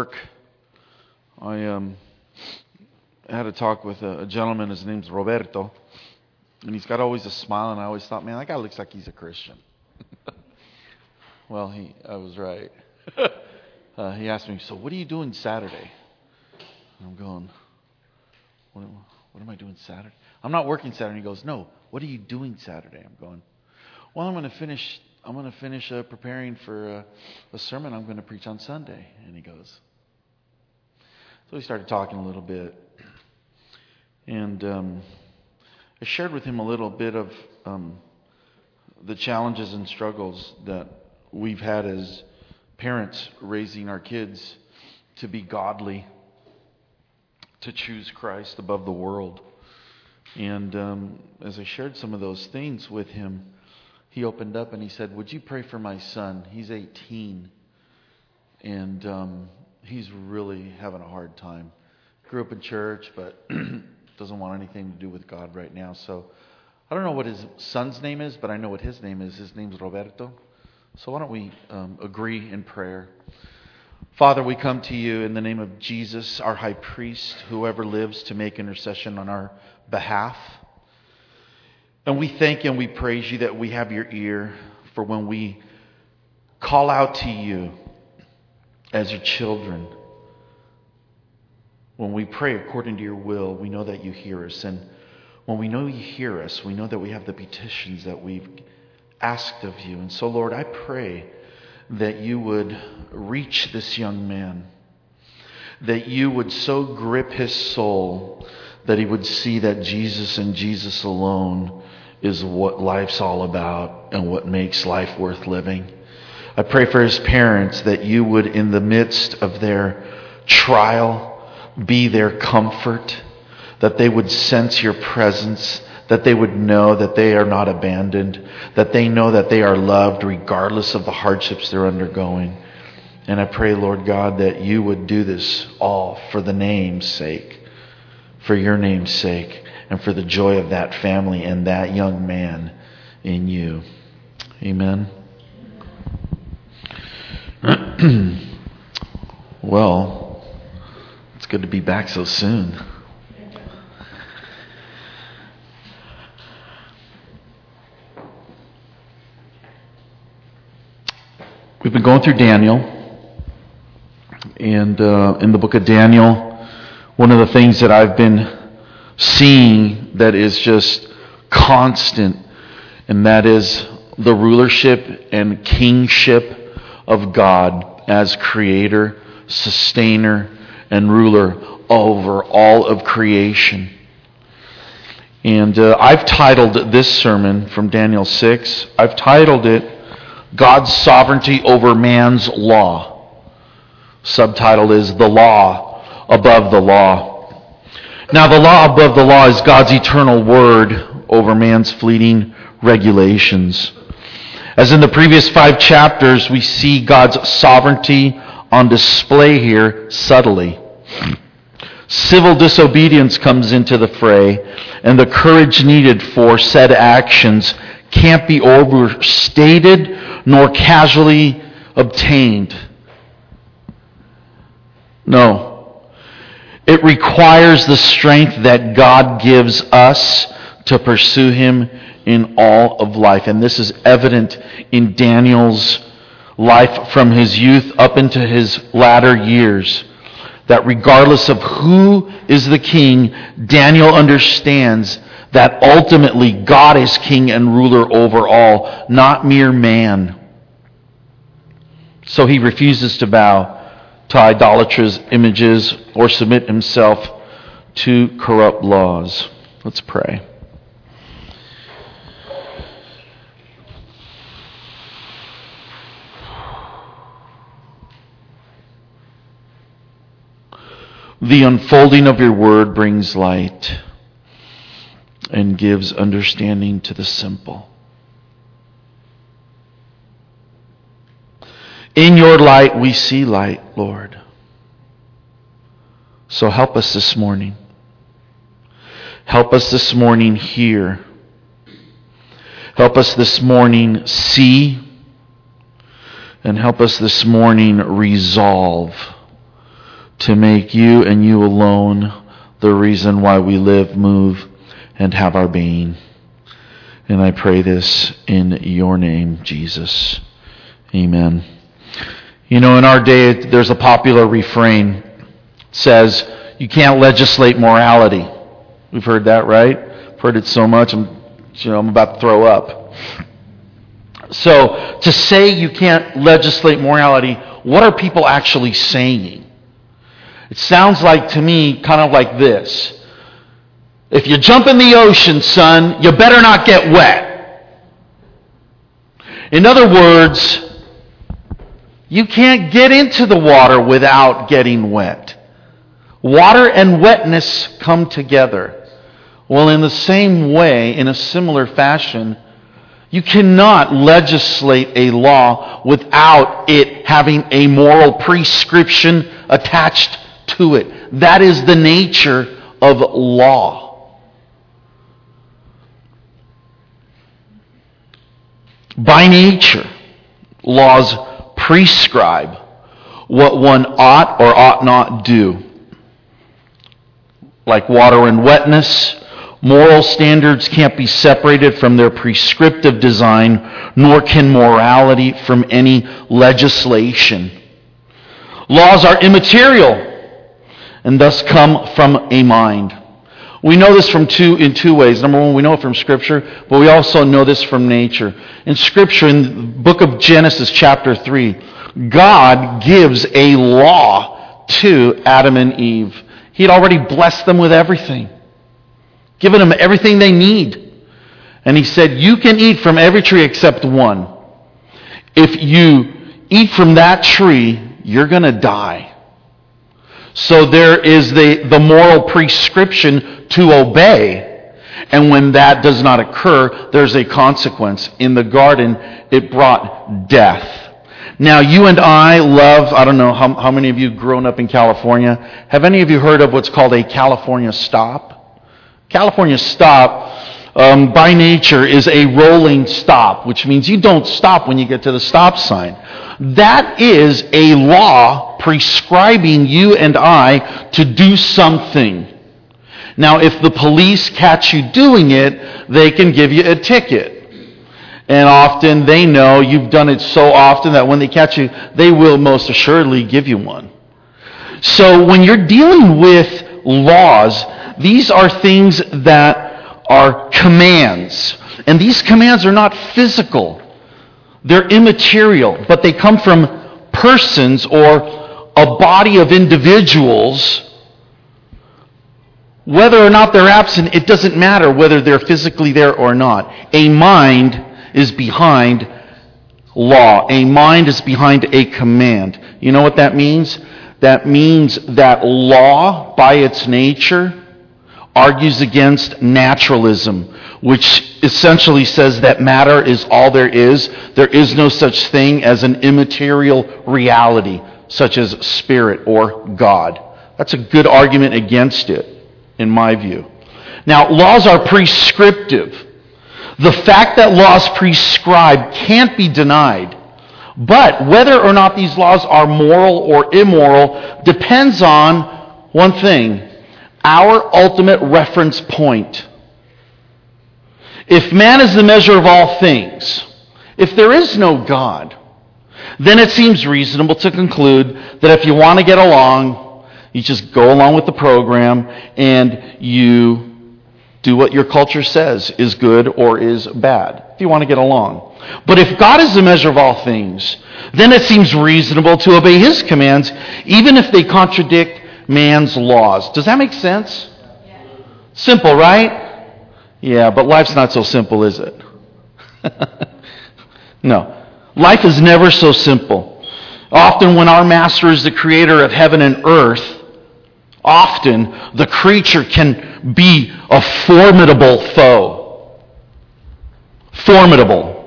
work, I um, had a talk with a, a gentleman. His name's Roberto, and he's got always a smile. And I always thought, man, that guy looks like he's a Christian. well, he, I was right. uh, he asked me, so what are you doing Saturday? And I'm going, what am, what am I doing Saturday? I'm not working Saturday. He goes, no, what are you doing Saturday? I'm going, well, I'm going to finish. I'm going to finish uh, preparing for uh, a sermon I'm going to preach on Sunday. And he goes, so we started talking a little bit. And um, I shared with him a little bit of um, the challenges and struggles that we've had as parents raising our kids to be godly, to choose Christ above the world. And um, as I shared some of those things with him, he opened up and he said, Would you pray for my son? He's 18. And um, he's really having a hard time. Grew up in church, but doesn't want anything to do with God right now. So I don't know what his son's name is, but I know what his name is. His name's Roberto. So why don't we um, agree in prayer? Father, we come to you in the name of Jesus, our high priest, whoever lives to make intercession on our behalf. And we thank you and we praise you that we have your ear for when we call out to you as your children. When we pray according to your will, we know that you hear us. And when we know you hear us, we know that we have the petitions that we've asked of you. And so, Lord, I pray that you would reach this young man, that you would so grip his soul that he would see that Jesus and Jesus alone is what life's all about and what makes life worth living. I pray for his parents that you would, in the midst of their trial, be their comfort, that they would sense your presence, that they would know that they are not abandoned, that they know that they are loved regardless of the hardships they're undergoing. And I pray, Lord God, that you would do this all for the name's sake, for your name's sake, and for the joy of that family and that young man in you. Amen. well, it's good to be back so soon. We've been going through Daniel, and uh, in the book of Daniel, one of the things that I've been seeing that is just constant, and that is the rulership and kingship of God as creator, sustainer, and ruler over all of creation. And uh, I've titled this sermon from Daniel 6, I've titled it God's Sovereignty Over Man's Law. Subtitle is The Law Above the Law. Now, the law above the law is God's eternal word over man's fleeting regulations. As in the previous five chapters, we see God's sovereignty on display here subtly. Civil disobedience comes into the fray, and the courage needed for said actions can't be overstated nor casually obtained. No. It requires the strength that God gives us to pursue Him in all of life. And this is evident in Daniel's life from his youth up into his latter years. That regardless of who is the king, Daniel understands that ultimately God is king and ruler over all, not mere man. So he refuses to bow to idolatrous images or submit himself to corrupt laws. Let's pray. The unfolding of your word brings light and gives understanding to the simple. In your light, we see light, Lord. So help us this morning. Help us this morning hear. Help us this morning see. And help us this morning resolve to make you and you alone the reason why we live, move, and have our being. And I pray this in your name, Jesus. Amen. You know, in our day, there's a popular refrain it says, you can't legislate morality. We've heard that, right? I've heard it so much, I'm, you know, I'm about to throw up. So, to say you can't legislate morality, what are people actually saying? It sounds like to me kind of like this. If you jump in the ocean, son, you better not get wet. In other words, you can't get into the water without getting wet. Water and wetness come together. Well, in the same way, in a similar fashion, you cannot legislate a law without it having a moral prescription attached to it. That is the nature of law. By nature, laws prescribe what one ought or ought not do. Like water and wetness, moral standards can't be separated from their prescriptive design, nor can morality from any legislation. Laws are immaterial and thus come from a mind. We know this from two in two ways. Number one, we know it from Scripture, but we also know this from nature. In Scripture, in the book of Genesis, chapter three, God gives a law to Adam and Eve. He had already blessed them with everything, given them everything they need. And he said, You can eat from every tree except one. If you eat from that tree, you're going to die. So there is the, the moral prescription to obey. And when that does not occur, there's a consequence. In the garden, it brought death. Now, you and I love, I don't know how, how many of you grown up in California. Have any of you heard of what's called a California stop? California stop, um, by nature, is a rolling stop, which means you don't stop when you get to the stop sign. That is a law prescribing you and I to do something. Now, if the police catch you doing it, they can give you a ticket. And often they know you've done it so often that when they catch you, they will most assuredly give you one. So when you're dealing with laws, these are things that are commands. And these commands are not physical. They're immaterial, but they come from persons or a body of individuals. Whether or not they're absent, it doesn't matter whether they're physically there or not. A mind is behind law. A mind is behind a command. You know what that means? That means that law, by its nature, argues against naturalism, which essentially says that matter is all there is. There is no such thing as an immaterial reality, such as spirit or God. That's a good argument against it, in my view. Now, laws are prescriptive. The fact that laws prescribe can't be denied. But whether or not these laws are moral or immoral depends on one thing our ultimate reference point. If man is the measure of all things, if there is no God, then it seems reasonable to conclude that if you want to get along, you just go along with the program and you do what your culture says is good or is bad, if you want to get along. But if God is the measure of all things, then it seems reasonable to obey his commands, even if they contradict man's laws. Does that make sense? Simple, right? Yeah, but life's not so simple, is it? no. Life is never so simple. Often, when our master is the creator of heaven and earth, often the creature can be a formidable foe. Formidable.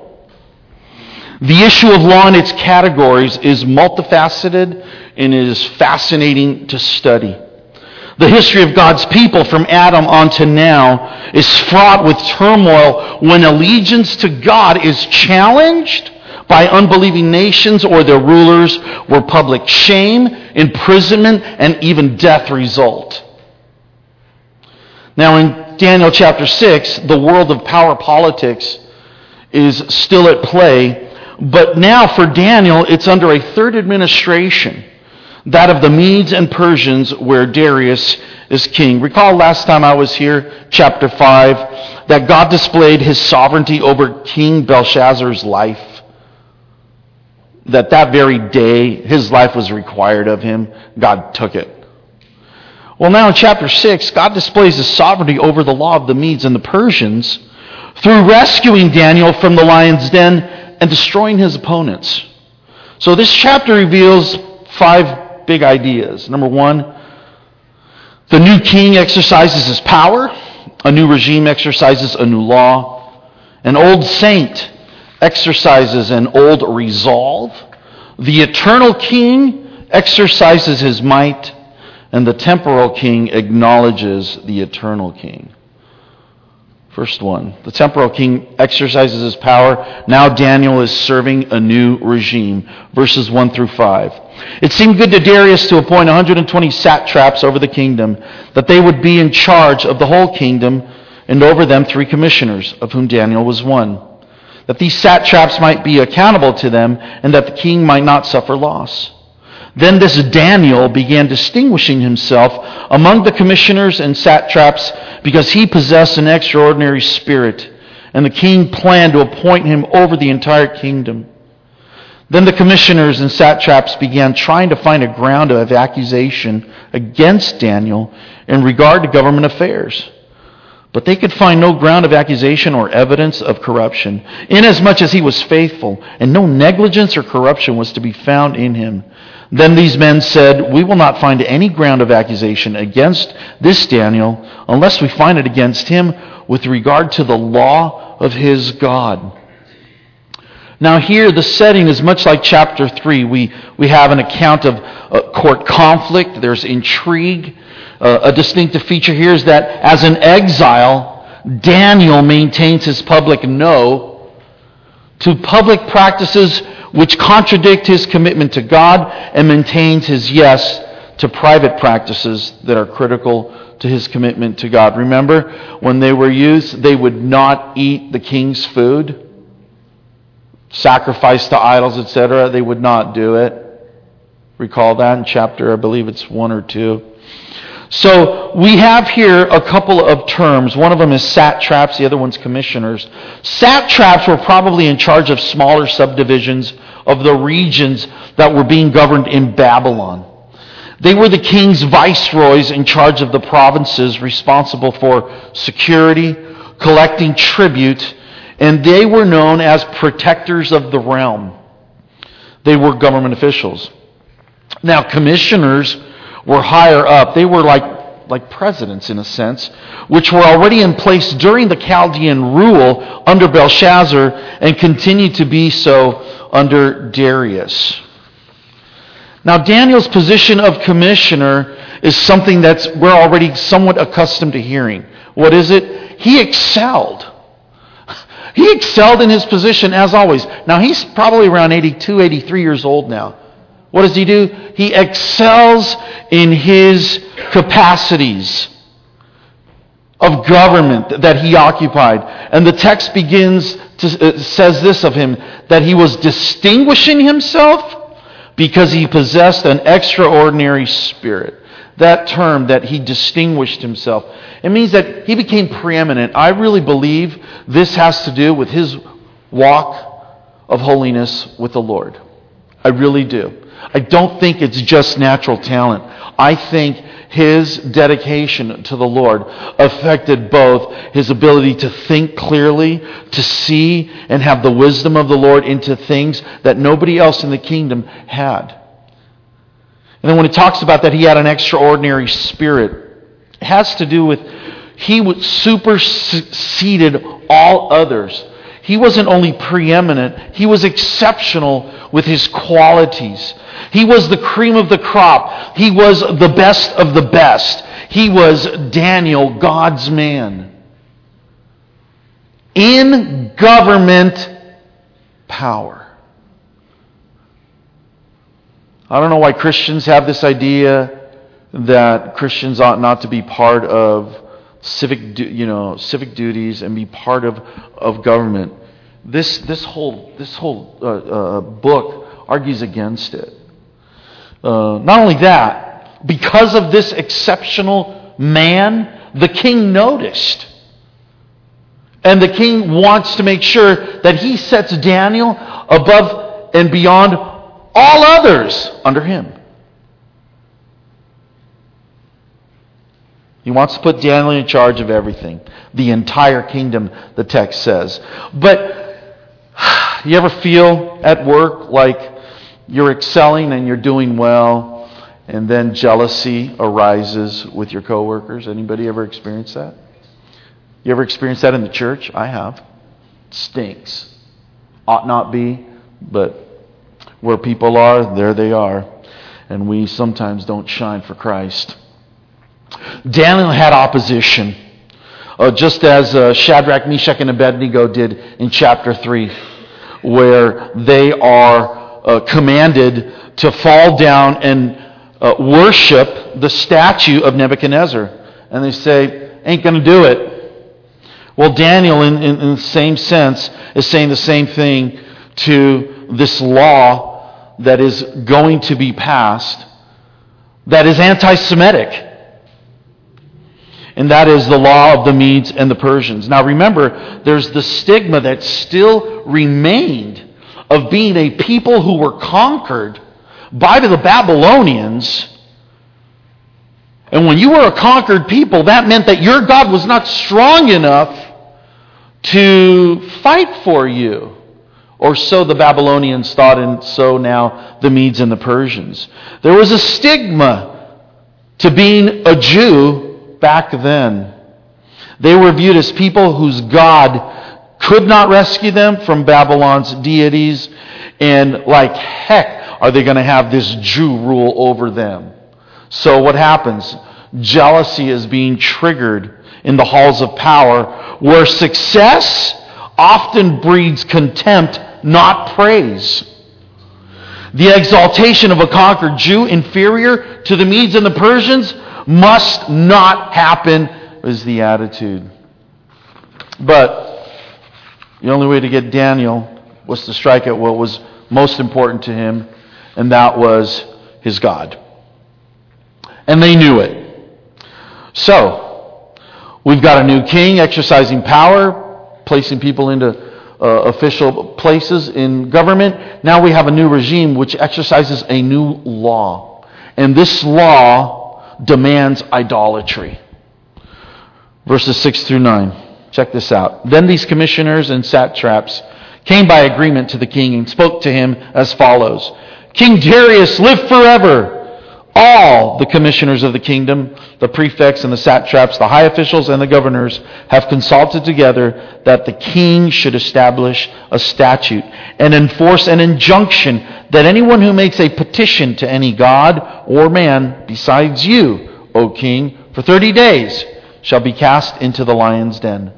The issue of law and its categories is multifaceted and it is fascinating to study. The history of God's people from Adam on to now is fraught with turmoil when allegiance to God is challenged by unbelieving nations or their rulers, where public shame, imprisonment, and even death result. Now, in Daniel chapter 6, the world of power politics is still at play, but now for Daniel, it's under a third administration, that of the Medes and Persians, where Darius is king. Recall last time I was here, chapter 5, that God displayed his sovereignty over King Belshazzar's life. That that very day, his life was required of him. God took it. Well, now in chapter 6, God displays his sovereignty over the law of the Medes and the Persians through rescuing Daniel from the lion's den and destroying his opponents. So this chapter reveals five big ideas. Number one, the new king exercises his power, a new regime exercises a new law, an old saint exercises an old resolve, the eternal king exercises his might, and the temporal king acknowledges the eternal king. First one. The temporal king exercises his power. Now Daniel is serving a new regime. Verses 1 through 5. It seemed good to Darius to appoint 120 satraps over the kingdom, that they would be in charge of the whole kingdom, and over them three commissioners, of whom Daniel was one. That these satraps might be accountable to them, and that the king might not suffer loss. Then this Daniel began distinguishing himself among the commissioners and satraps because he possessed an extraordinary spirit, and the king planned to appoint him over the entire kingdom. Then the commissioners and satraps began trying to find a ground of accusation against Daniel in regard to government affairs. But they could find no ground of accusation or evidence of corruption, inasmuch as he was faithful, and no negligence or corruption was to be found in him. Then these men said, We will not find any ground of accusation against this Daniel unless we find it against him with regard to the law of his God. Now, here the setting is much like chapter 3. We, we have an account of uh, court conflict, there's intrigue. Uh, a distinctive feature here is that as an exile, Daniel maintains his public no to public practices which contradict his commitment to God and maintains his yes to private practices that are critical to his commitment to God. Remember, when they were youths, they would not eat the king's food, sacrifice to idols, etc. They would not do it. Recall that in chapter, I believe it's one or two. So we have here a couple of terms. One of them is satraps, the other one's commissioners. Satraps were probably in charge of smaller subdivisions of the regions that were being governed in Babylon. They were the king's viceroys in charge of the provinces responsible for security, collecting tribute, and they were known as protectors of the realm. They were government officials. Now, commissioners were higher up. They were like, like presidents, in a sense, which were already in place during the Chaldean rule under Belshazzar and continue to be so under Darius. Now, Daniel's position of commissioner is something that's we're already somewhat accustomed to hearing. What is it? He excelled. He excelled in his position as always. Now, he's probably around 82, 83 years old now. What does he do? He excels in his capacities of government that he occupied. And the text begins to, uh, says this of him that he was distinguishing himself because he possessed an extraordinary spirit. That term that he distinguished himself. It means that he became preeminent. I really believe this has to do with his walk of holiness with the Lord. I really do. I don't think it's just natural talent. I think his dedication to the Lord affected both his ability to think clearly, to see and have the wisdom of the Lord into things that nobody else in the kingdom had. And then when it talks about that he had an extraordinary spirit, it has to do with he superseded all others. He wasn't only preeminent, he was exceptional with his qualities. He was the cream of the crop. He was the best of the best. He was Daniel, God's man. In government power. I don't know why Christians have this idea that Christians ought not to be part of civic, you know, civic duties and be part of, of government. This, this whole, this whole uh, uh, book argues against it. Uh, not only that, because of this exceptional man, the king noticed. And the king wants to make sure that he sets Daniel above and beyond all others under him. He wants to put Daniel in charge of everything, the entire kingdom, the text says. But you ever feel at work like you're excelling and you're doing well, and then jealousy arises with your coworkers? Anybody ever experience that? You ever experienced that in the church? I have. It stinks. Ought not be, but where people are, there they are. And we sometimes don't shine for Christ. Daniel had opposition, uh, just as uh, Shadrach, Meshach, and Abednego did in chapter 3, where they are uh, commanded to fall down and uh, worship the statue of Nebuchadnezzar. And they say, ain't going to do it. Well, Daniel, in, in, in, the same sense, is saying the same thing to this law that is going to be passed that is anti Semitic. And that is the law of the Medes and the Persians. Now remember, there's the stigma that still remained of being a people who were conquered by the Babylonians and when you were a conquered people, that meant that your God was not strong enough to fight for you. Or so the Babylonians thought, and so now the Medes and the Persians. There was a stigma to being a Jew back then. They were viewed as people whose God could not rescue them from Babylon's deities, and like heck are they going to have this Jew rule over them. So what happens? Jealousy is being triggered in the halls of power where success often breeds contempt, not praise. The exaltation of a conquered Jew inferior to the Medes and the Persians must not happen, is the attitude. But the only way to get Daniel was to strike at what was most important to him, and that was his God. And they knew it. So, we've got a new king exercising power, placing people into uh, official places in government. Now we have a new regime which exercises a new law. And this law demands idolatry. Verses 6 through 9. Check this out. Then these commissioners and satraps came by agreement to the king and spoke to him as follows King Darius, live forever all the commissioners of the kingdom, the prefects and the satraps, the high officials and the governors have consulted together that the king should establish a statute and enforce an injunction that anyone who makes a petition to any god or man besides you, O king, for 30 days shall be cast into the lion's den.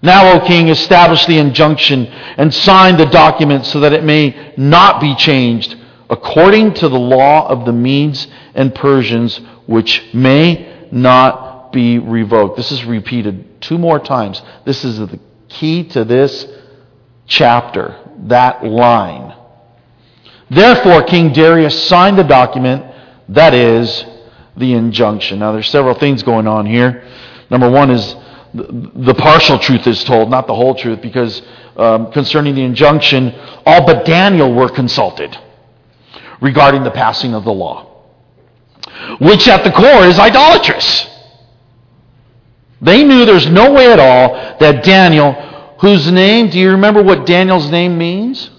Now, O king, establish the injunction and sign the document so that it may not be changed according to the law of the Medes and Persians, which may not be revoked. This is repeated two more times. This is the key to this chapter, that line. Therefore, King Darius signed the document, that is, the injunction. Now, there's several things going on here. Number one is the partial truth is told, not the whole truth, because um, concerning the injunction, all but Daniel were consulted regarding the passing of the law, which at the core is idolatrous. They knew there's no way at all that Daniel, whose name, do you remember what Daniel's name means?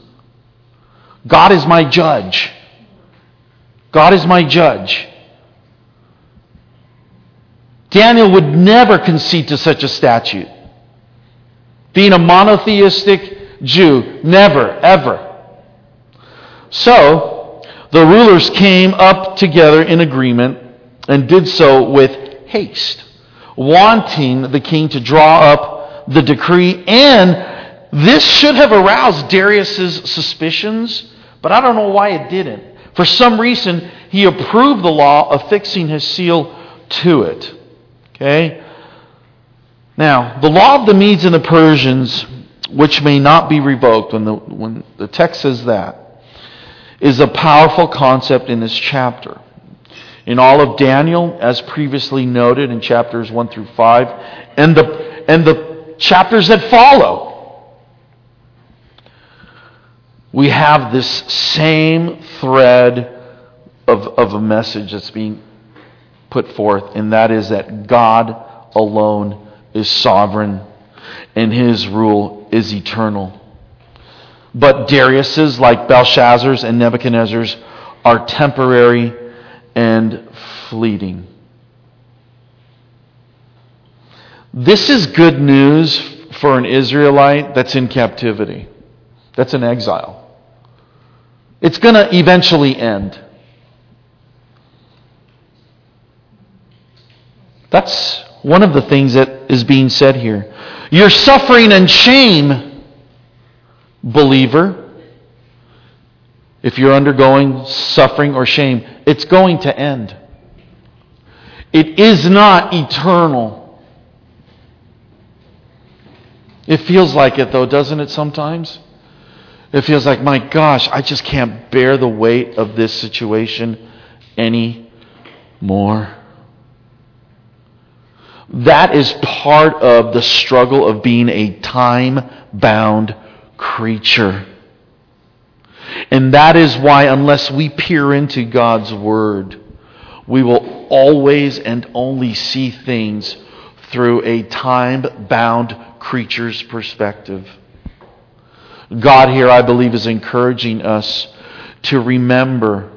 God is my judge. God is my judge. Daniel would never concede to such a statute. Being a monotheistic Jew, never, ever. So, the rulers came up together in agreement and did so with haste, wanting the king to draw up the decree. And this should have aroused Darius's suspicions, but I don't know why it didn't. For some reason, he approved the law, affixing his seal to it. Okay? Now, the law of the Medes and the Persians, which may not be revoked, when the, when the text says that, is a powerful concept in this chapter. In all of Daniel, as previously noted in chapters 1 through 5, and the, and the chapters that follow, we have this same thread of, of a message that's being put forth, and that is that God alone is sovereign and his rule is eternal. But Darius's, like Belshazzar's and Nebuchadnezzar's, are temporary and fleeting. This is good news for an Israelite that's in captivity, that's in exile. It's going to eventually end. That's one of the things that is being said here. Your suffering and shame, believer, if you're undergoing suffering or shame, it's going to end. It is not eternal. It feels like it, though, doesn't it, sometimes? It feels like, my gosh, I just can't bear the weight of this situation anymore. That is part of the struggle of being a time bound creature. And that is why, unless we peer into God's Word, we will always and only see things through a time bound creature's perspective. God here, I believe, is encouraging us to remember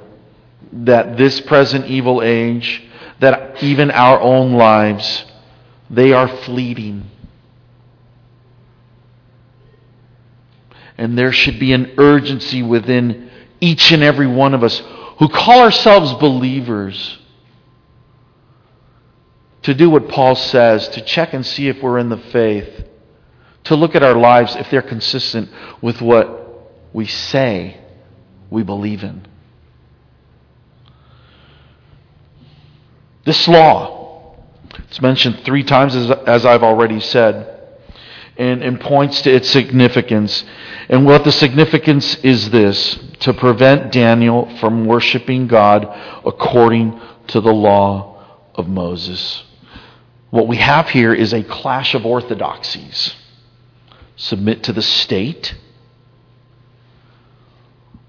that this present evil age, that even our own lives, they are fleeting. And there should be an urgency within each and every one of us who call ourselves believers to do what Paul says, to check and see if we're in the faith, to look at our lives if they're consistent with what we say we believe in. This law, it's mentioned three times, as, as I've already said, and, and points to its significance. And what the significance is this to prevent Daniel from worshiping God according to the law of Moses. What we have here is a clash of orthodoxies submit to the state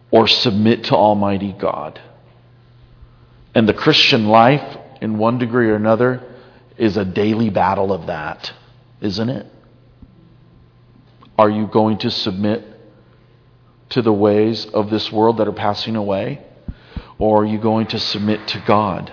or submit to Almighty God. And the Christian life, in one degree or another, is a daily battle of that, isn't it? Are you going to submit to the ways of this world that are passing away? Or are you going to submit to God?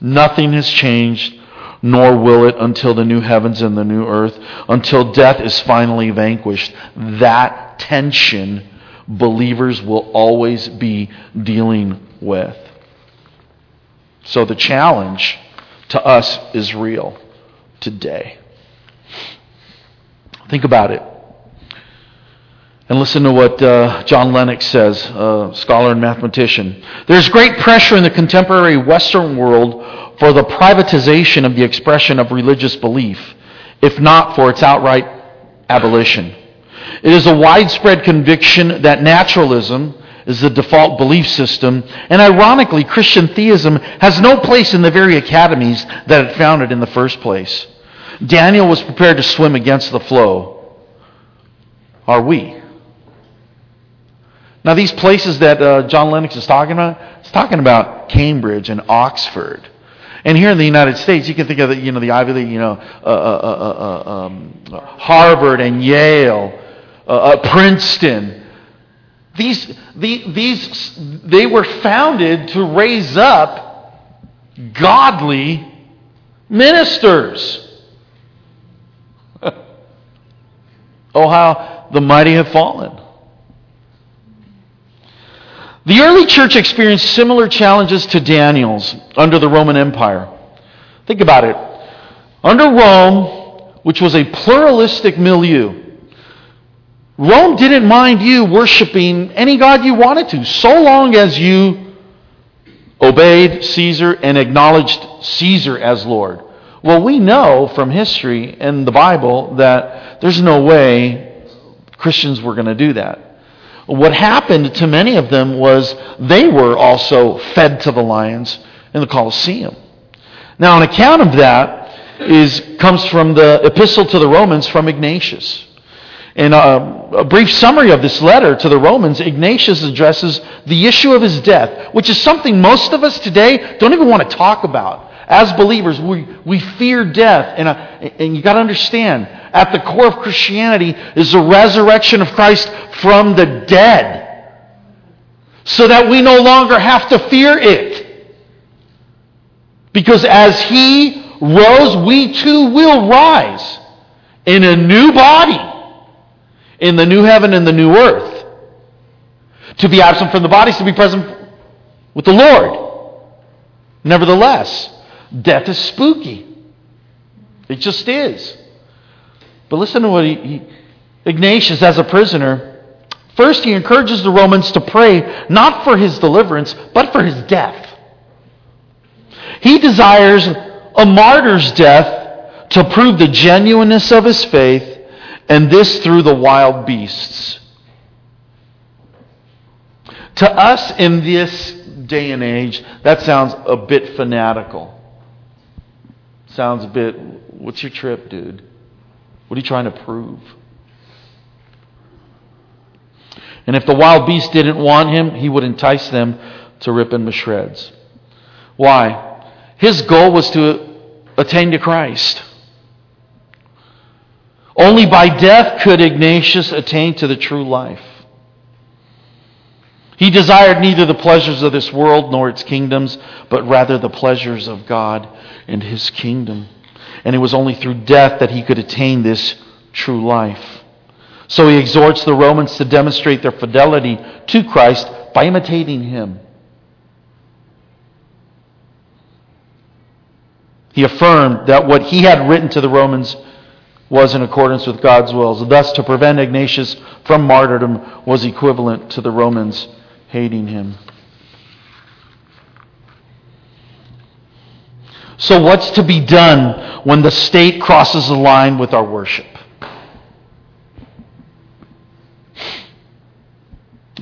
Nothing has changed, nor will it until the new heavens and the new earth, until death is finally vanquished. That tension believers will always be dealing with. So the challenge to us is real today. Think about it. And listen to what uh, John Lennox says, scholar and mathematician. There's great pressure in the contemporary Western world for the privatization of the expression of religious belief, if not for its outright abolition. It is a widespread conviction that naturalism, is the default belief system. And ironically, Christian theism has no place in the very academies that it founded in the first place. Daniel was prepared to swim against the flow. Are we? Now, these places that uh, John Lennox is talking about, he's talking about Cambridge and Oxford. And here in the United States, you can think of the, you know, the Ivy League, you know, uh, uh, uh, uh um, Harvard and Yale, uh, Princeton. These, the, these, they were founded to raise up godly ministers. oh, how the mighty have fallen. The early church experienced similar challenges to Daniel's under the Roman Empire. Think about it. Under Rome, which was a pluralistic milieu, Rome didn't mind you worshiping any god you wanted to, so long as you obeyed Caesar and acknowledged Caesar as Lord. Well, we know from history and the Bible that there's no way Christians were going to do that. What happened to many of them was they were also fed to the lions in the Colosseum. Now, an account of that is, comes from the epistle to the Romans from Ignatius. In a, a, brief summary of this letter to the Romans, Ignatius addresses the issue of his death, which is something most of us today don't even want to talk about. As believers, we, we fear death. And, uh, and you got to understand, at the core of Christianity is the resurrection of Christ from the dead. So that we no longer have to fear it. Because as He rose, we too will rise in a new body in the new heaven and the new earth. To be absent from the body is to be present with the Lord. Nevertheless, death is spooky. It just is. But listen to what he, he, Ignatius, as a prisoner, first he encourages the Romans to pray not for his deliverance, but for his death. He desires a martyr's death to prove the genuineness of his faith and this through the wild beasts. To us in this day and age, that sounds a bit fanatical. Sounds a bit, what's your trip, dude? What are you trying to prove? And if the wild beast didn't want him, he would entice them to rip him to shreds. Why? His goal was to attain to Christ. Only by death could Ignatius attain to the true life. He desired neither the pleasures of this world nor its kingdoms, but rather the pleasures of God and his kingdom. And it was only through death that he could attain this true life. So he exhorts the Romans to demonstrate their fidelity to Christ by imitating him. He affirmed that what he had written to the Romans was in accordance with God's will. Thus, to prevent Ignatius from martyrdom was equivalent to the Romans hating him. So, what's to be done when the state crosses the line with our worship?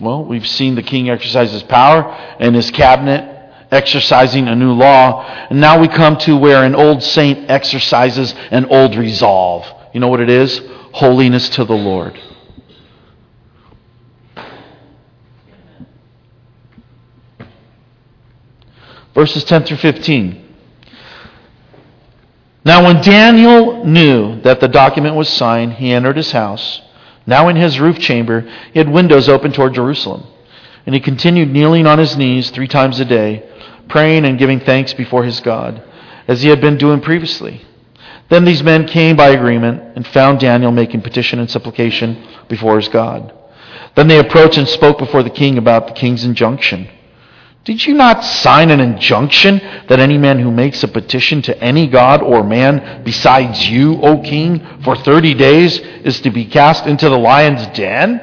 Well, we've seen the king exercise his power and his cabinet exercising a new law. And now we come to where an old saint exercises an old resolve. You know what it is? Holiness to the Lord. Verses 10 through 15. Now, when Daniel knew that the document was signed, he entered his house. Now, in his roof chamber, he had windows open toward Jerusalem. And he continued kneeling on his knees three times a day praying and giving thanks before his God, as he had been doing previously. Then these men came by agreement and found Daniel making petition and supplication before his God. Then they approached and spoke before the king about the king's injunction. Did you not sign an injunction that any man who makes a petition to any god or man besides you, O king, for thirty days is to be cast into the lion's den?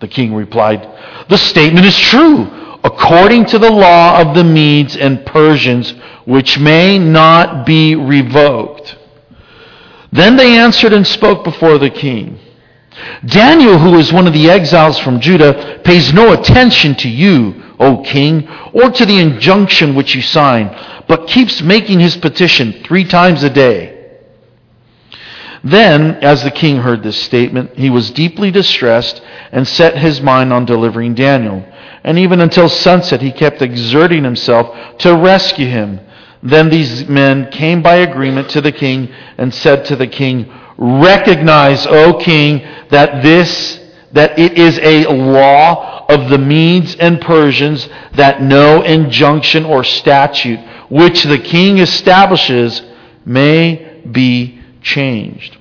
The king replied, The statement is true according to the law of the Medes and Persians, which may not be revoked. Then they answered and spoke before the king. Daniel, who is one of the exiles from Judah, pays no attention to you, O king, or to the injunction which you sign, but keeps making his petition three times a day. Then, as the king heard this statement, he was deeply distressed and set his mind on delivering Daniel. And even until sunset, he kept exerting himself to rescue him. Then these men came by agreement to the king and said to the king, Recognize, O king, that this, that it is a law of the Medes and Persians that no injunction or statute which the king establishes may be changed.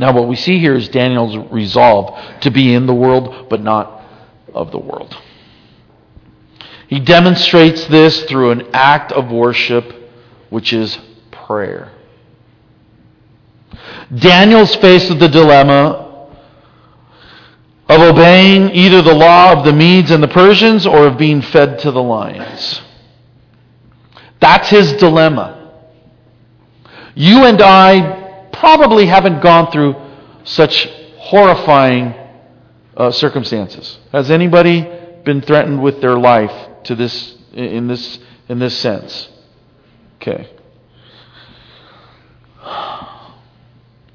Now, what we see here is Daniel's resolve to be in the world, but not of the world. He demonstrates this through an act of worship, which is prayer. Daniel's faced with the dilemma of obeying either the law of the Medes and the Persians or of being fed to the lions. That's his dilemma. You and I probably haven't gone through such horrifying uh, circumstances. Has anybody been threatened with their life to this in this in this sense? Okay.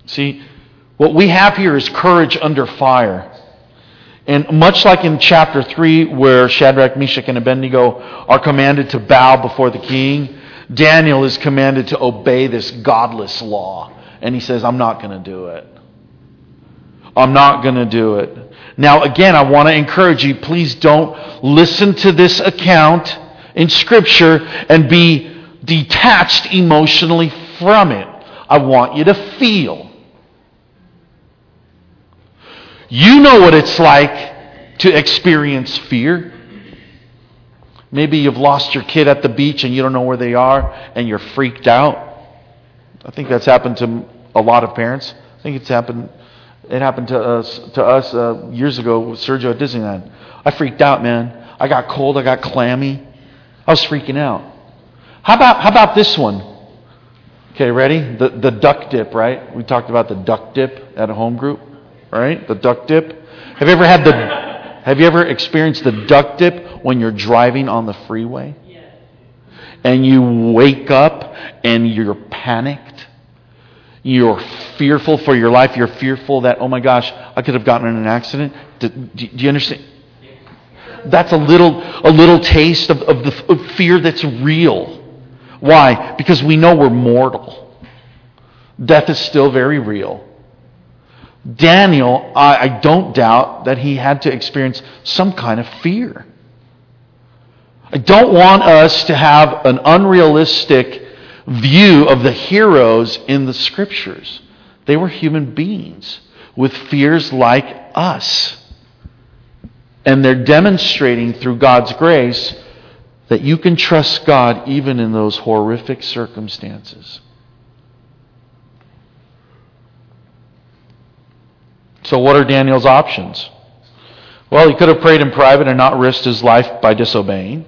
See, what we have here is courage under fire. And much like in chapter 3, where Shadrach, Meshach, and Abednego are commanded to bow before the king, Daniel is commanded to obey this godless law. And he says, I'm not going to do it. I'm not going to do it. Now, again, I want to encourage you please don't listen to this account in Scripture and be detached emotionally from it. I want you to feel. You know what it's like to experience fear. Maybe you've lost your kid at the beach and you don't know where they are and you're freaked out. I think that's happened to a lot of parents. I think it's happened. It happened to us to us uh, years ago with Sergio at Disneyland. I freaked out, man. I got cold. I got clammy. I was freaking out. How about how about this one? Okay, ready? The the duck dip, right? We talked about the duck dip at a home group right? The duck dip. Have you ever had the have you ever experienced the duck dip when you're driving on the freeway? And you wake up and you're panicked. You're fearful for your life. You're fearful that, oh my gosh, I could have gotten in an accident. Do, do, do you understand? That's a little, a little taste of, of the of fear that's real. Why? Because we know we're mortal. Death is still very real. Daniel, I, I don't doubt that he had to experience some kind of fear. I don't want us to have an unrealistic view of the heroes in the scriptures. They were human beings with fears like us. And they're demonstrating through God's grace that you can trust God even in those horrific circumstances. So, what are Daniel's options? Well, he could have prayed in private and not risked his life by disobeying.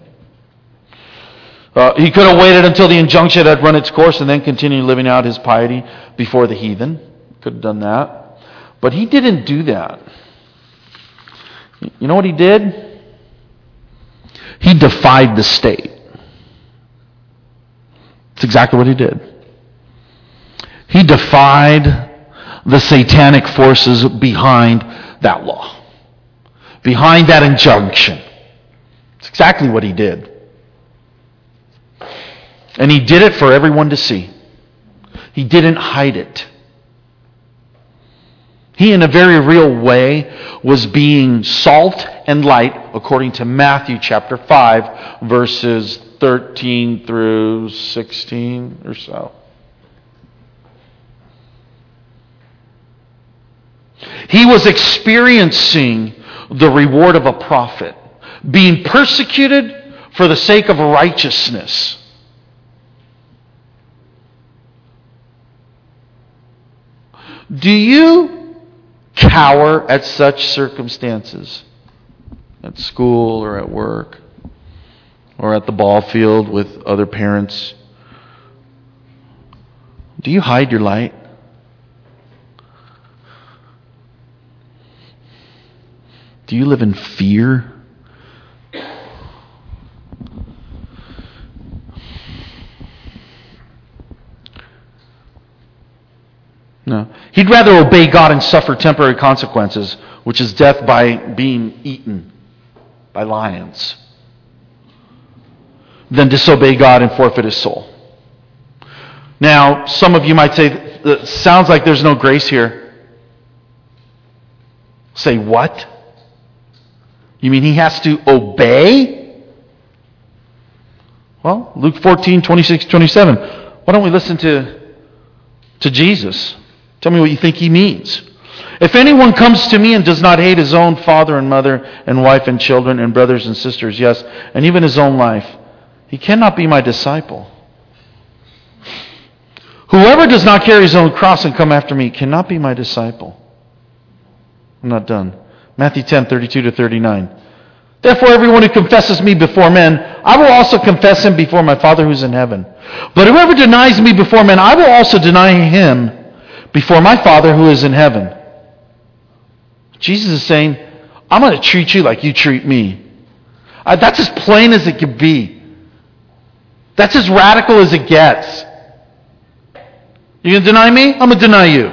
Uh, he could have waited until the injunction had run its course and then continued living out his piety before the heathen. Could have done that. But he didn't do that. You know what he did? He defied the state. That's exactly what he did. He defied the satanic forces behind that law, behind that injunction. It's exactly what he did. And he did it for everyone to see. He didn't hide it. He, in a very real way, was being salt and light, according to Matthew chapter 5, verses 13 through 16 or so. He was experiencing the reward of a prophet, being persecuted for the sake of righteousness. Do you cower at such circumstances? At school or at work or at the ball field with other parents? Do you hide your light? Do you live in fear? No. He'd rather obey God and suffer temporary consequences, which is death by being eaten by lions, than disobey God and forfeit his soul. Now, some of you might say, it sounds like there's no grace here. Say, what? You mean he has to obey? Well, Luke 14, 26, 27. Why don't we listen to, to Jesus? Tell me what you think he means. If anyone comes to me and does not hate his own father and mother and wife and children and brothers and sisters, yes, and even his own life, he cannot be my disciple. Whoever does not carry his own cross and come after me cannot be my disciple. I'm not done. Matthew 10, 32 to 39. Therefore, everyone who confesses me before men, I will also confess him before my Father who's in heaven. But whoever denies me before men, I will also deny him before my Father who is in heaven. Jesus is saying, I'm going to treat you like you treat me. Uh, that's as plain as it can be. That's as radical as it gets. You're going to deny me? I'm going to deny you.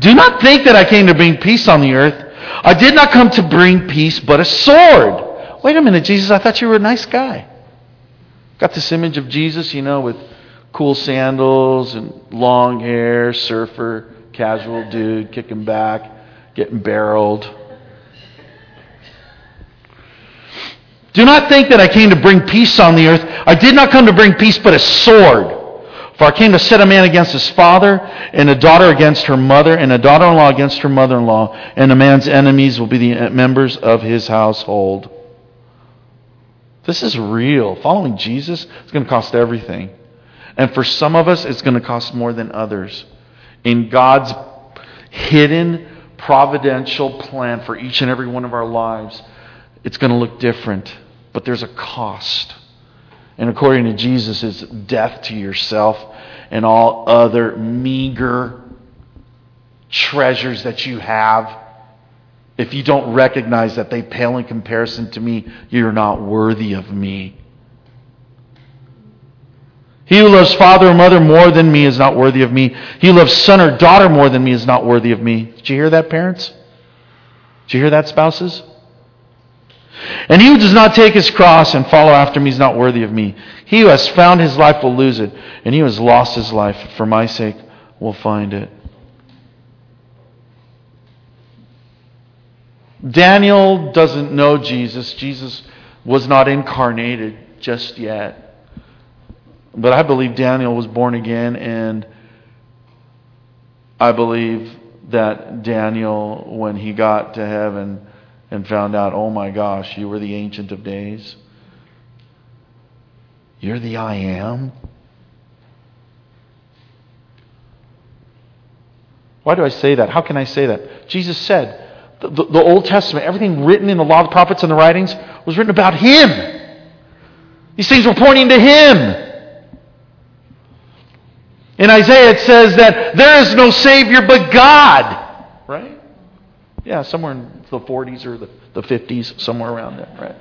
Do not think that I came to bring peace on the earth. I did not come to bring peace, but a sword. Wait a minute, Jesus, I thought you were a nice guy. Got this image of Jesus, you know, with cool sandals and long hair, surfer, casual dude, kicking back, getting barreled. Do not think that I came to bring peace on the earth. I did not come to bring peace, but a sword. For I came to set a man against his father, and a daughter against her mother, and a daughter in law against her mother in law, and a man's enemies will be the members of his household. This is real. Following Jesus is going to cost everything. And for some of us, it's going to cost more than others. In God's hidden, providential plan for each and every one of our lives, it's going to look different. But there's a cost. And according to Jesus, it's death to yourself and all other meager treasures that you have. If you don't recognize that they pale in comparison to me, you're not worthy of me. He who loves father or mother more than me is not worthy of me. He who loves son or daughter more than me is not worthy of me. Did you hear that, parents? Did you hear that, spouses? And he who does not take his cross and follow after me is not worthy of me. He who has found his life will lose it, and he who has lost his life for my sake will find it. Daniel doesn't know Jesus. Jesus was not incarnated just yet. But I believe Daniel was born again, and I believe that Daniel, when he got to heaven, and found out, oh my gosh, you were the Ancient of Days. You're the I am. Why do I say that? How can I say that? Jesus said, the, the, the, Old Testament, everything written in the law, of the prophets, and the writings was written about Him. These things were pointing to Him. In Isaiah, it says that there is no Savior but God. Right? Yeah, somewhere in the 40s or the, the 50s, somewhere around there, right?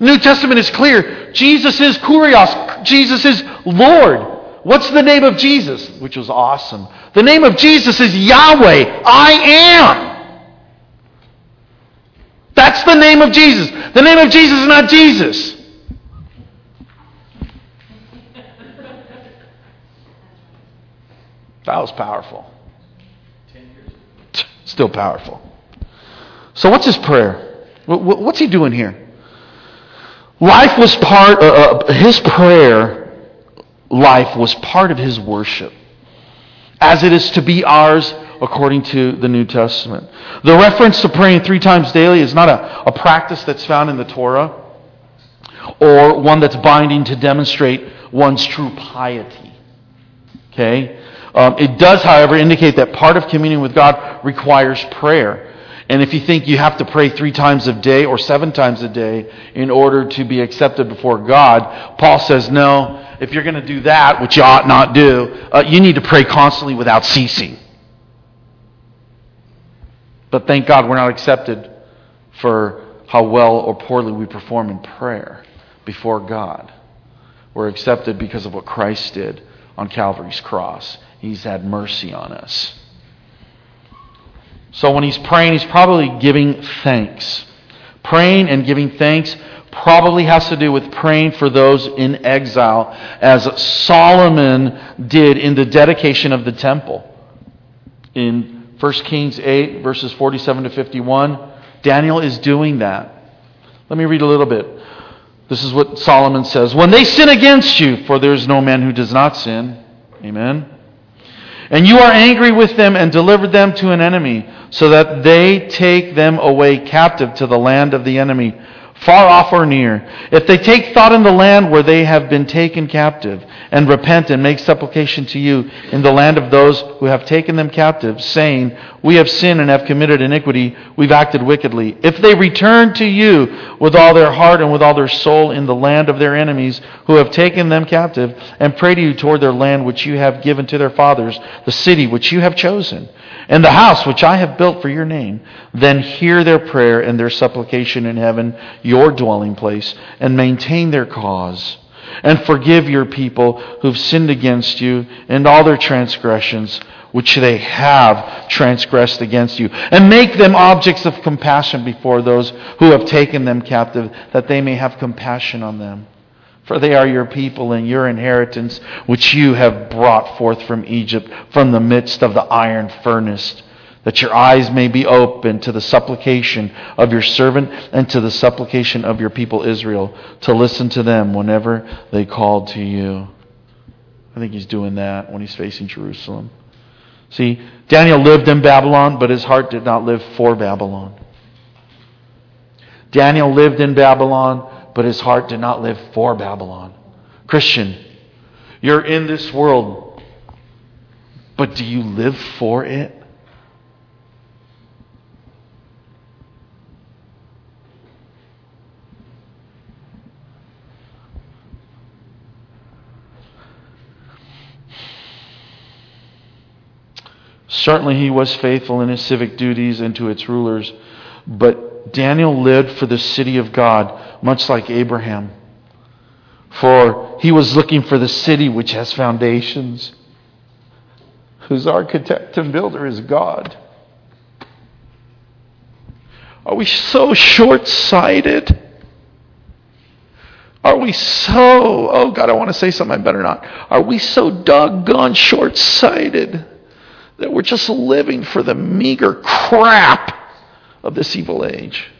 New Testament is clear. Jesus is Kurios. Jesus is Lord. What's the name of Jesus? Which was awesome. The name of Jesus is Yahweh. I am. That's the name of Jesus. The name of Jesus is not Jesus. That was powerful. Still powerful. So, what's his prayer? What's he doing here? Life was part, uh, uh, his prayer life was part of his worship, as it is to be ours according to the New Testament. The reference to praying three times daily is not a, a practice that's found in the Torah or one that's binding to demonstrate one's true piety. Okay? Um, it does, however, indicate that part of communion with God requires prayer. And if you think you have to pray three times a day or seven times a day in order to be accepted before God, Paul says, no, if you're going to do that, which you ought not do, uh, you need to pray constantly without ceasing. But thank God we're not accepted for how well or poorly we perform in prayer before God. We're accepted because of what Christ did on Calvary's cross. He's had mercy on us. So when he's praying, he's probably giving thanks. Praying and giving thanks probably has to do with praying for those in exile, as Solomon did in the dedication of the temple. In 1 Kings 8, verses 47 to 51, Daniel is doing that. Let me read a little bit. This is what Solomon says When they sin against you, for there is no man who does not sin. Amen. And you are angry with them and delivered them to an enemy, so that they take them away captive to the land of the enemy. Far off or near, if they take thought in the land where they have been taken captive, and repent and make supplication to you in the land of those who have taken them captive, saying, We have sinned and have committed iniquity, we've acted wickedly. If they return to you with all their heart and with all their soul in the land of their enemies who have taken them captive, and pray to you toward their land which you have given to their fathers, the city which you have chosen, and the house which I have built for your name, then hear their prayer and their supplication in heaven, your dwelling place, and maintain their cause and forgive your people who've sinned against you and all their transgressions which they have transgressed against you, and make them objects of compassion before those who have taken them captive, that they may have compassion on them. For they are your people and your inheritance, which you have brought forth from Egypt, from the midst of the iron furnace that your eyes may be open to the supplication of your servant and to the supplication of your people Israel, to listen to them whenever they call to you. I think he's doing that when he's facing Jerusalem. See, Daniel lived in Babylon, but his heart did not live for Babylon. Daniel lived in Babylon, but his heart did not live for Babylon. Christian, you're in this world, but do you live for it? Certainly, he was faithful in his civic duties and to its rulers, but Daniel lived for the city of God, much like Abraham. For he was looking for the city which has foundations, whose architect and builder is God. Are we so short sighted? Are we so, oh God, I want to say something I better not. Are we so doggone short sighted that we're just living for the meager crap of this evil age.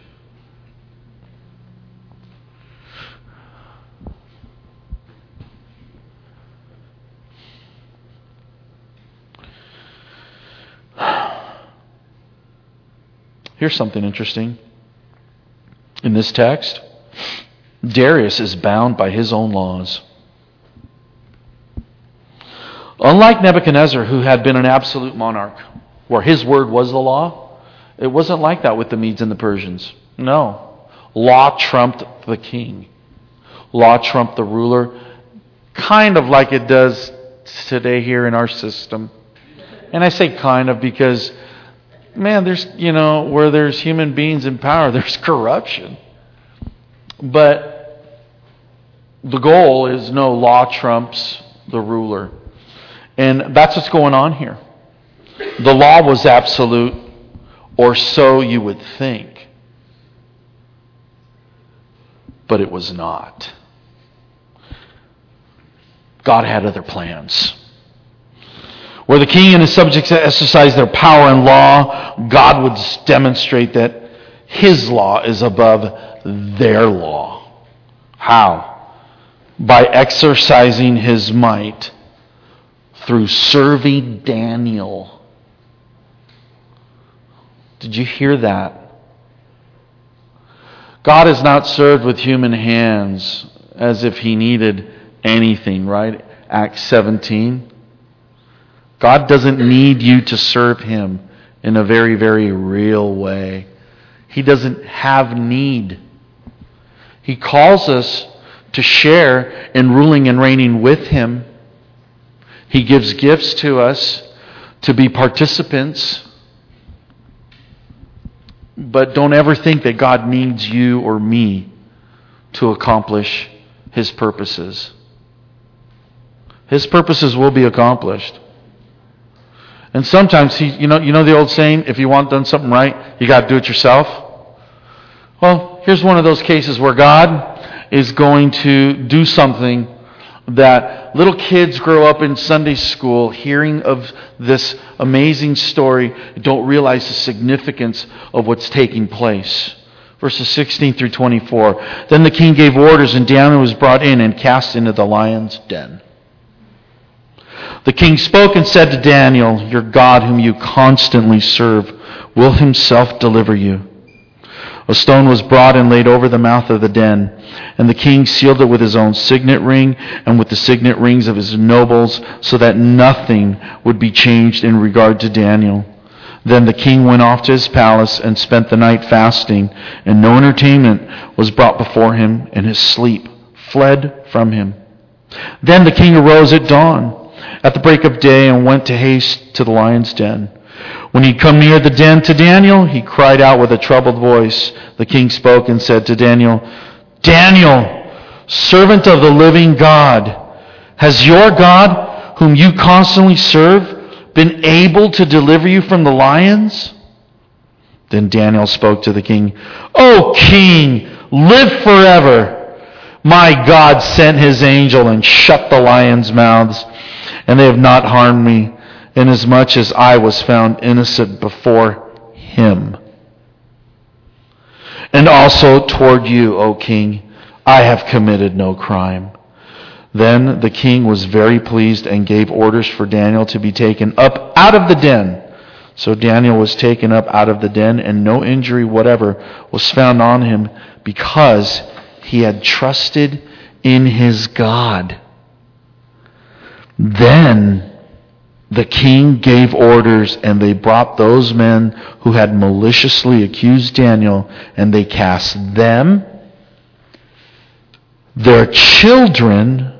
Here's something interesting in this text Darius is bound by his own laws. Unlike Nebuchadnezzar, who had been an absolute monarch, where his word was the law, it wasn't like that with the Medes and the Persians. No. Law trumped the king, law trumped the ruler, kind of like it does today here in our system. And I say kind of because, man, there's, you know, where there's human beings in power, there's corruption. But the goal is no law trumps the ruler. And that's what's going on here. The law was absolute, or so you would think. But it was not. God had other plans. Where the king and his subjects exercise their power and law, God would demonstrate that his law is above their law. How? By exercising his might through serving Daniel. Did you hear that? God is not served with human hands as if he needed anything, right? Acts 17. God doesn't need you to serve him in a very, very real way. He doesn't have need. He calls us to share in ruling and reigning with him. He gives gifts to us to be participants. But don't ever think that God needs you or me to accomplish His purposes. His purposes will be accomplished. And sometimes he, you know, you know the old saying, if you want done something right, you got to do it yourself. Well, here's one of those cases where God is going to do something that little kids grow up in Sunday school hearing of this amazing story, don't realize the significance of what's taking place. Verses 16 through 24. Then the king gave orders, and Daniel was brought in and cast into the lion's den. The king spoke and said to Daniel, Your God, whom you constantly serve, will himself deliver you. A stone was brought and laid over the mouth of the den, and the king sealed it with his own signet ring and with the signet rings of his nobles, so that nothing would be changed in regard to Daniel. Then the king went off to his palace and spent the night fasting, and no entertainment was brought before him, and his sleep fled from him. Then the king arose at dawn, at the break of day, and went to haste to the lion's den. When he come near the den to Daniel, he cried out with a troubled voice. The king spoke and said to Daniel, Daniel, servant of the living God, has your God, whom you constantly serve, been able to deliver you from the lions? Then Daniel spoke to the king, O king, live forever. My God sent his angel and shut the lions' mouths, and they have not harmed me inasmuch as I was found innocent before him. And also toward you, O king, I have committed no crime. Then the king was very pleased and gave orders for Daniel to be taken up out of the den. So Daniel was taken up out of the den, and no injury whatever was found on him because he had trusted in his God. Then the king gave orders, and they brought those men who had maliciously accused Daniel, and they cast them, their children,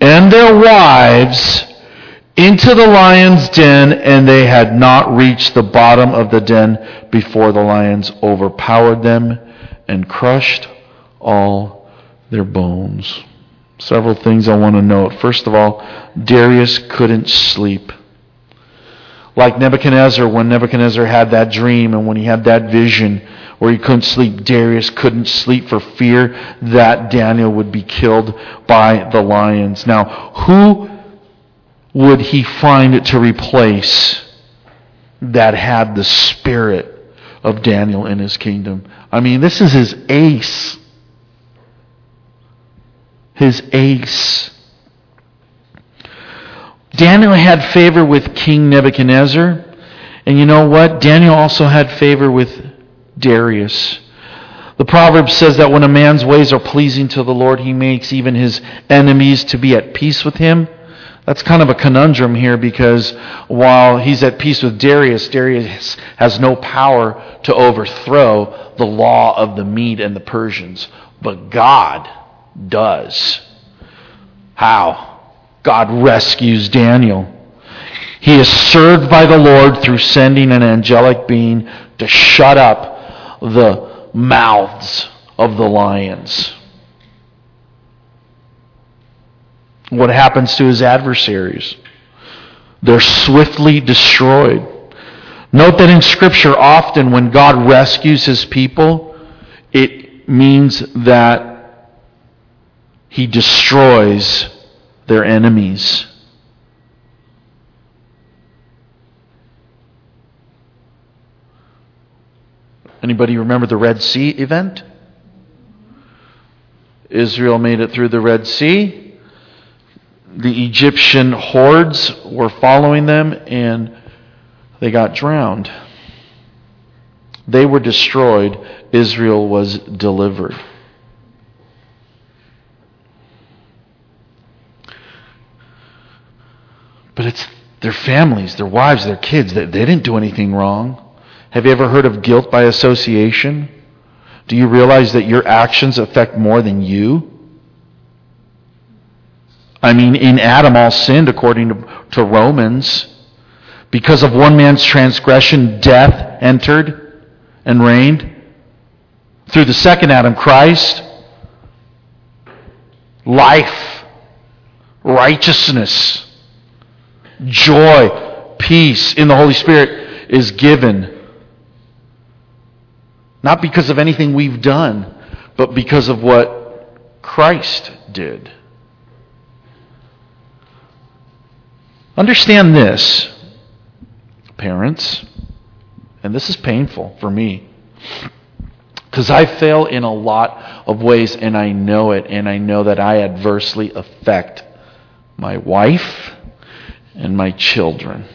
and their wives into the lion's den, and they had not reached the bottom of the den before the lions overpowered them and crushed all their bones. Several things I want to note. First of all, Darius couldn't sleep. Like Nebuchadnezzar, when Nebuchadnezzar had that dream and when he had that vision where he couldn't sleep, Darius couldn't sleep for fear that Daniel would be killed by the lions. Now, who would he find to replace that had the spirit of Daniel in his kingdom? I mean, this is his ace his ace. Daniel had favor with King Nebuchadnezzar. And you know what? Daniel also had favor with Darius. The proverb says that when a man's ways are pleasing to the Lord, he makes even his enemies to be at peace with him. That's kind of a conundrum here because while he's at peace with Darius, Darius has no power to overthrow the law of the Mede and the Persians. But God does. How? God rescues Daniel. He is served by the Lord through sending an angelic being to shut up the mouths of the lions. What happens to his adversaries? They're swiftly destroyed. Note that in Scripture, often when God rescues his people, it means that he destroys their enemies. Anybody remember the Red Sea event? Israel made it through the Red Sea. The Egyptian hordes were following them and they got drowned. They were destroyed. Israel was delivered. But it's their families, their wives, their kids. They, they didn't do anything wrong. Have you ever heard of guilt by association? Do you realize that your actions affect more than you? I mean, in Adam all sinned according to, to Romans. Because of one man's transgression, death entered and reigned. Through the second Adam, Christ, life, righteousness, joy, peace in the Holy Spirit is given. Not because of anything we've done, but because of what Christ did. Understand this, parents, and this is painful for me. Because I fail in a lot of ways, and I know it, and I know that I adversely affect my wife and my children.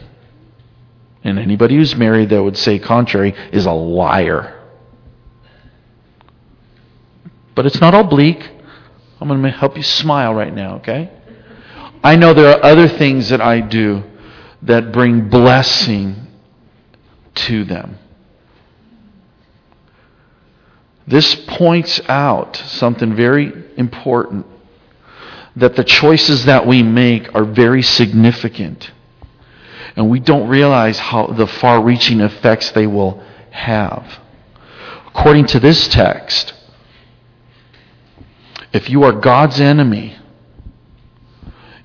And anybody who's married that would say contrary is a liar. But it's not all bleak. I'm going to help you smile right now, okay? I know there are other things that I do that bring blessing to them. This points out something very important that the choices that we make are very significant. And we don't realize how the far reaching effects they will have. According to this text, if you are God's enemy,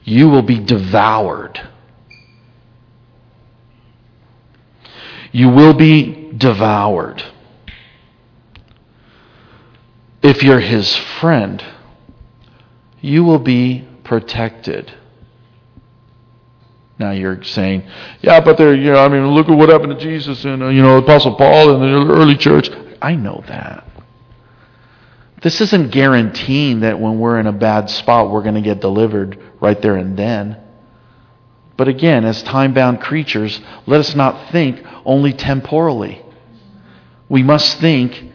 you will be devoured. You will be devoured. If you're his friend, you will be protected. Now you're saying, yeah, but there, you know, I mean, look at what happened to Jesus and, uh, you know, Apostle Paul and the early church. I know that. This isn't guaranteeing that when we're in a bad spot, we're going to get delivered right there and then. But again, as time bound creatures, let us not think only temporally. We must think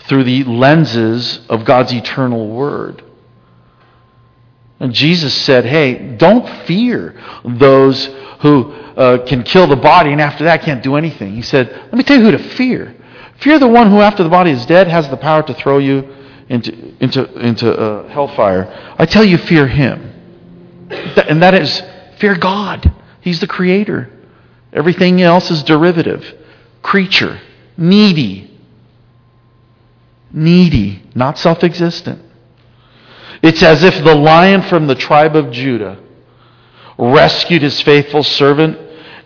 through the lenses of God's eternal word. And Jesus said, Hey, don't fear those who uh, can kill the body and after that can't do anything. He said, Let me tell you who to fear. Fear the one who, after the body is dead, has the power to throw you into, into, into uh, hellfire. I tell you, fear him. And that is, fear God. He's the creator. Everything else is derivative, creature, needy. Needy, not self existent. It's as if the lion from the tribe of Judah rescued his faithful servant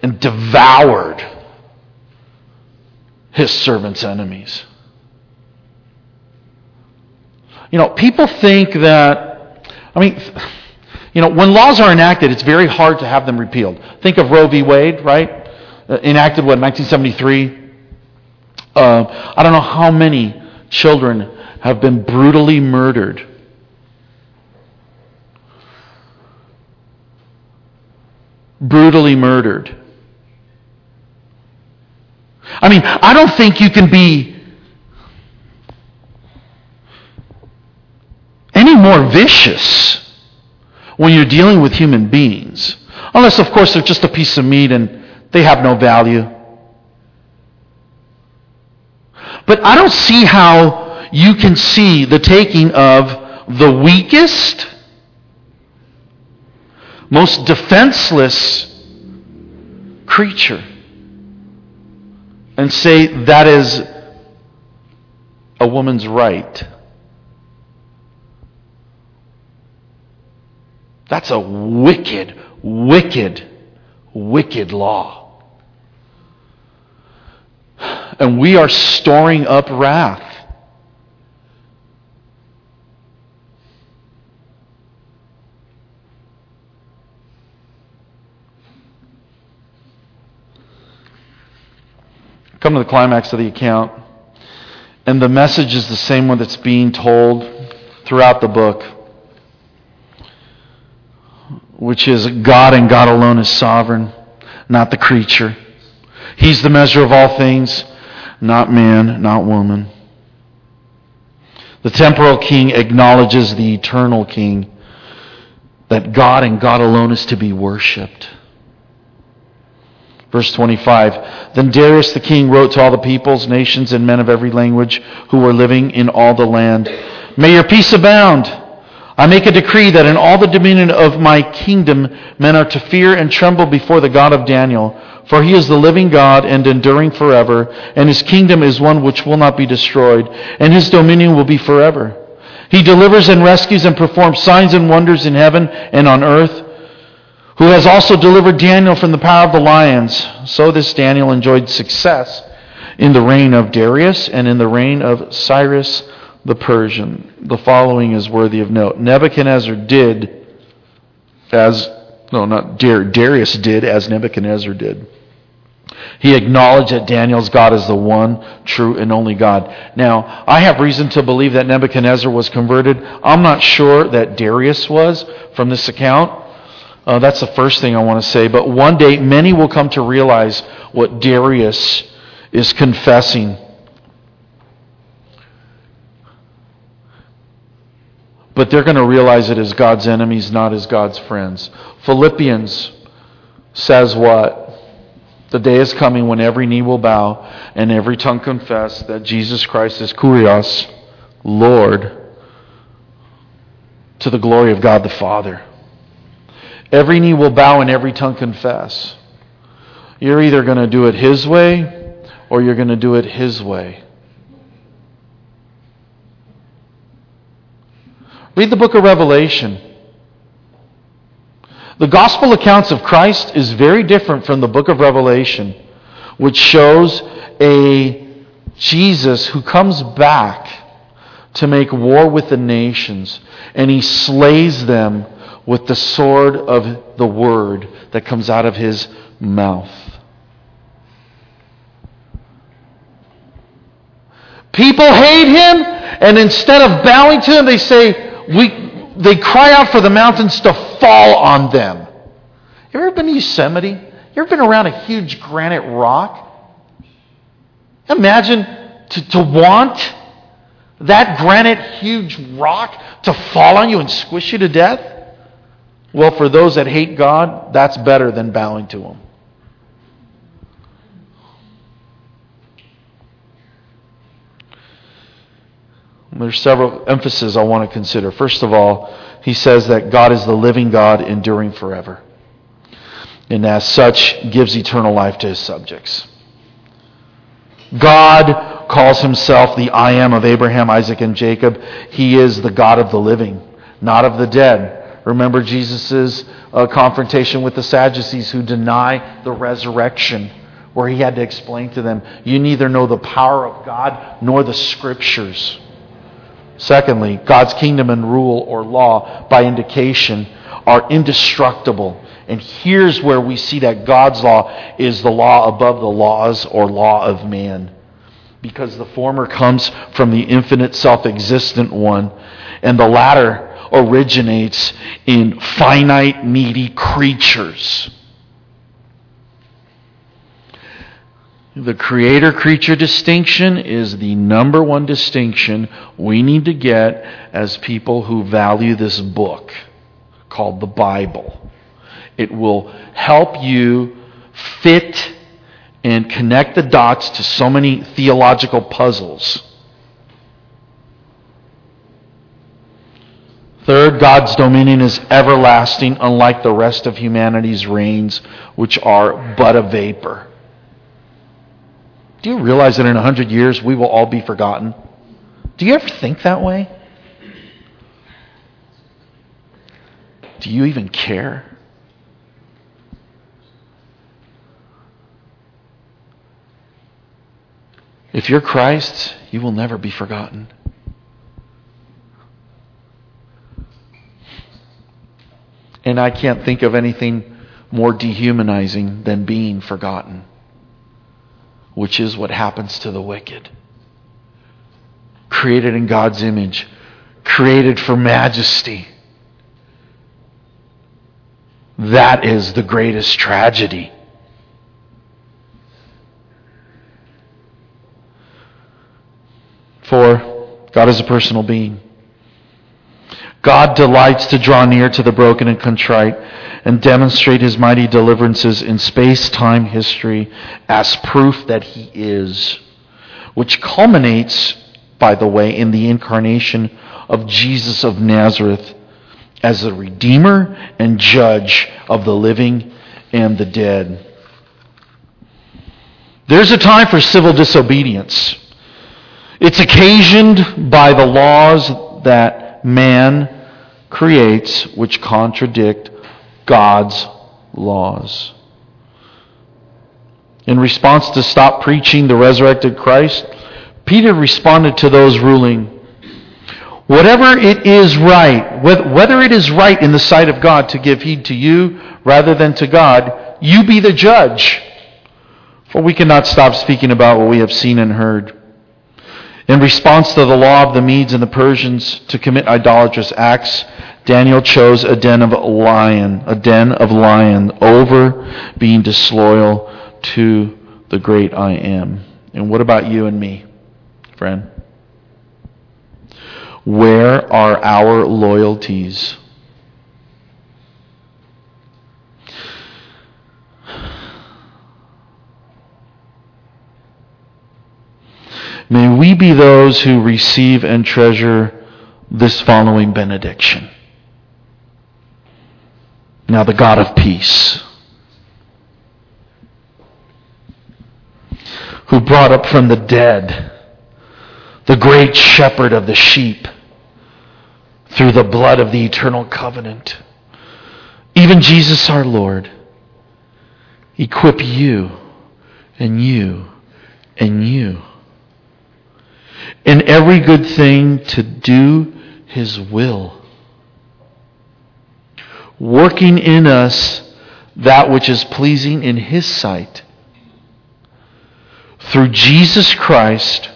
and devoured his servant's enemies. You know, people think that, I mean, you know, when laws are enacted, it's very hard to have them repealed. Think of Roe v. Wade, right? Uh, enacted, what, 1973? Uh, I don't know how many children have been brutally murdered. Brutally murdered I mean, I don't think you can be any more vicious when you're dealing with human beings. Unless, of course, they're just a piece of meat and they have no value. But I don't see how you can see the taking of the weakest, most defenseless creature and say that is a woman's right. That's a wicked, wicked, wicked law. And we are storing up wrath. Come to the climax of the account. And the message is the same one that's being told throughout the book, which is God and God alone is sovereign, not the creature. He's the measure of all things, not man, not woman. The temporal king acknowledges the eternal king, that God and God alone is to be worshiped. Verse 25 Then Darius the king wrote to all the peoples, nations, and men of every language who were living in all the land May your peace abound. I make a decree that in all the dominion of my kingdom men are to fear and tremble before the God of Daniel, for he is the living God and enduring forever, and his kingdom is one which will not be destroyed, and his dominion will be forever. He delivers and rescues and performs signs and wonders in heaven and on earth who has also delivered Daniel from the power of the lions. So this Daniel enjoyed success in the reign of Darius and in the reign of Cyrus the Persian. The following is worthy of note. Nebuchadnezzar did as, no, not Darius did as Nebuchadnezzar did. He acknowledged that Daniel's God is the one true and only God. Now, I have reason to believe that Nebuchadnezzar was converted. I'm not sure that Darius was from this account. Uh, that's the first thing I want to say. But one day, many will come to realize what Darius is confessing. but they're going to realize it as God's enemies, not as God's friends. Philippians says what? The day is coming when every knee will bow and every tongue confess that Jesus Christ is Kurios, Lord, to the glory of God the Father. Every knee will bow and every tongue confess. You're either going to do it His way or you're going to do it His way. Read the book of Revelation. The gospel accounts of Christ is very different from the book of Revelation, which shows a Jesus who comes back to make war with the nations, and he slays them with the sword of the word that comes out of his mouth. People hate him, and instead of bowing to him, they say, we, they cry out for the mountains to fall on them. You ever been to Yosemite? You ever been around a huge granite rock? Imagine to, to want that granite huge rock to fall on you and squish you to death? Well, for those that hate God, that's better than bowing to Him. There's several emphases I want to consider. First of all, he says that God is the living God enduring forever. And as such, gives eternal life to his subjects. God calls himself the I am of Abraham, Isaac, and Jacob. He is the God of the living, not of the dead. Remember Jesus' uh, confrontation with the Sadducees who deny the resurrection, where he had to explain to them, You neither know the power of God nor the scriptures. Secondly, God's kingdom and rule or law, by indication, are indestructible. And here's where we see that God's law is the law above the laws or law of man. Because the former comes from the infinite self existent one, and the latter originates in finite, needy creatures. The creator creature distinction is the number one distinction we need to get as people who value this book called the Bible. It will help you fit and connect the dots to so many theological puzzles. Third, God's dominion is everlasting, unlike the rest of humanity's reigns, which are but a vapor. Do you realize that in a hundred years we will all be forgotten? Do you ever think that way? Do you even care? If you're Christ, you will never be forgotten. And I can't think of anything more dehumanizing than being forgotten which is what happens to the wicked. Created in God's image, created for majesty. That is the greatest tragedy. For God is a personal being. God delights to draw near to the broken and contrite and demonstrate his mighty deliverances in space time history as proof that he is, which culminates, by the way, in the incarnation of Jesus of Nazareth as the Redeemer and Judge of the living and the dead. There's a time for civil disobedience. It's occasioned by the laws that man creates which contradict God's laws. In response to stop preaching the resurrected Christ, Peter responded to those ruling, Whatever it is right, whether it is right in the sight of God to give heed to you rather than to God, you be the judge. For we cannot stop speaking about what we have seen and heard. In response to the law of the Medes and the Persians to commit idolatrous acts, Daniel chose a den of lion, a den of lion, over being disloyal to the great I am. And what about you and me, friend? Where are our loyalties? May we be those who receive and treasure this following benediction. Now, the God of peace, who brought up from the dead the great shepherd of the sheep through the blood of the eternal covenant, even Jesus our Lord, equip you and you and you in every good thing to do his will, working in us that which is pleasing in his sight. Through Jesus Christ,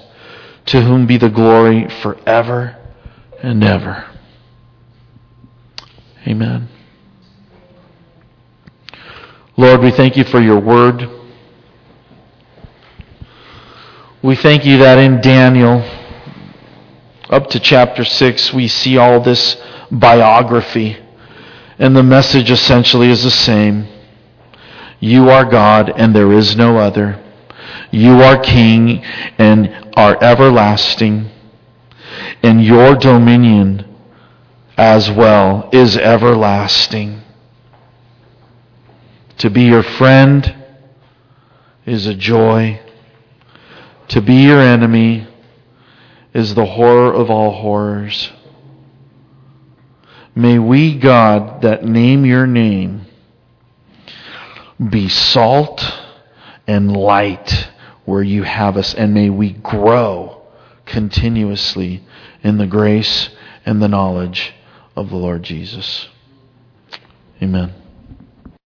to whom be the glory forever and ever. Amen. Lord, we thank you for your word. We thank you that in Daniel, up to chapter 6, we see all this biography. And the message essentially is the same You are God, and there is no other. You are King and are everlasting. And your dominion as well is everlasting. To be your friend is a joy. To be your enemy is the horror of all horrors. May we, God, that name your name, be salt and light where you have us, and may we grow continuously in the grace and the knowledge of the Lord Jesus. Amen.